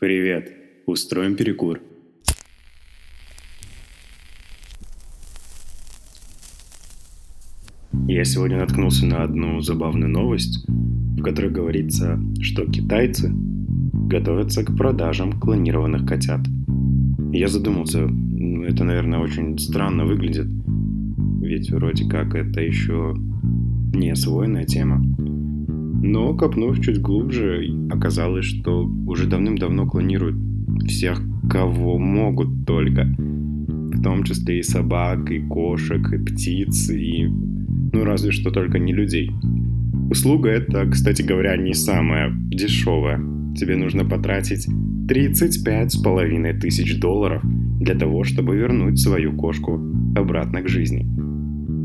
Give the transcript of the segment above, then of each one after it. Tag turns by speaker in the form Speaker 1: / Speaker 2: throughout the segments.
Speaker 1: Привет. Устроим перекур. Я сегодня наткнулся на одну забавную новость, в которой говорится, что китайцы готовятся к продажам клонированных котят. Я задумался, это, наверное, очень странно выглядит, ведь вроде как это еще не освоенная тема. Но, копнув чуть глубже, оказалось, что уже давным-давно клонируют всех, кого могут только. В том числе и собак, и кошек, и птиц, и... Ну, разве что только не людей. Услуга эта, кстати говоря, не самая дешевая. Тебе нужно потратить 35 с половиной тысяч долларов для того, чтобы вернуть свою кошку обратно к жизни.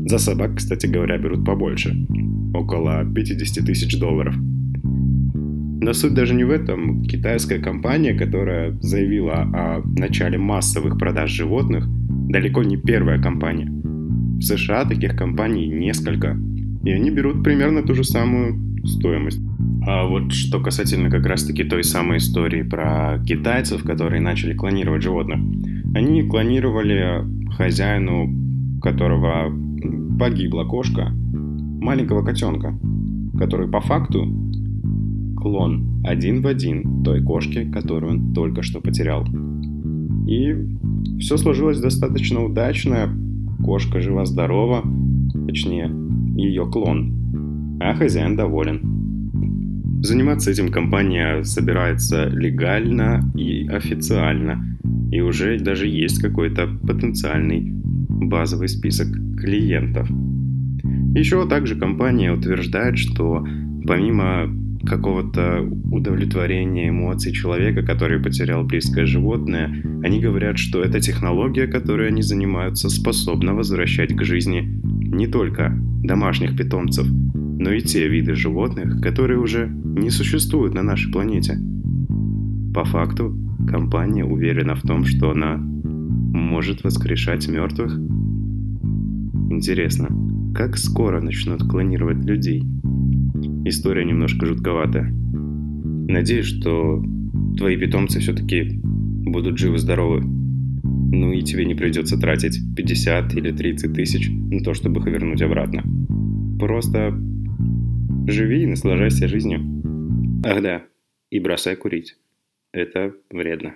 Speaker 1: За собак, кстати говоря, берут побольше. Около 50 тысяч долларов. Но суть даже не в этом. Китайская компания, которая заявила о начале массовых продаж животных, далеко не первая компания. В США таких компаний несколько. И они берут примерно ту же самую стоимость. А вот что касательно как раз-таки той самой истории про китайцев, которые начали клонировать животных. Они клонировали хозяину, которого погибла кошка маленького котенка, который по факту клон один в один той кошки, которую он только что потерял. И все сложилось достаточно удачно. Кошка жива-здорова, точнее, ее клон, а хозяин доволен. Заниматься этим компания собирается легально и официально, и уже даже есть какой-то потенциальный базовый список клиентов. Еще также компания утверждает, что помимо какого-то удовлетворения эмоций человека, который потерял близкое животное, они говорят, что эта технология, которой они занимаются, способна возвращать к жизни не только домашних питомцев, но и те виды животных, которые уже не существуют на нашей планете. По факту, компания уверена в том, что она может воскрешать мертвых Интересно, как скоро начнут клонировать людей? История немножко жутковатая. Надеюсь, что твои питомцы все-таки будут живы-здоровы. Ну и тебе не придется тратить 50 или 30 тысяч на то, чтобы их вернуть обратно. Просто живи и наслаждайся жизнью. Ах да, и бросай курить. Это вредно.